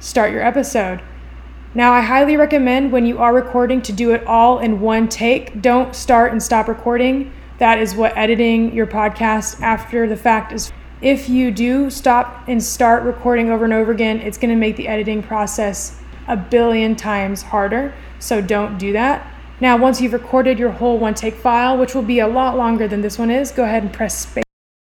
start your episode. Now, I highly recommend when you are recording to do it all in one take. Don't start and stop recording. That is what editing your podcast after the fact is. If you do stop and start recording over and over again, it's going to make the editing process a billion times harder. So don't do that. Now, once you've recorded your whole one take file, which will be a lot longer than this one is, go ahead and press space.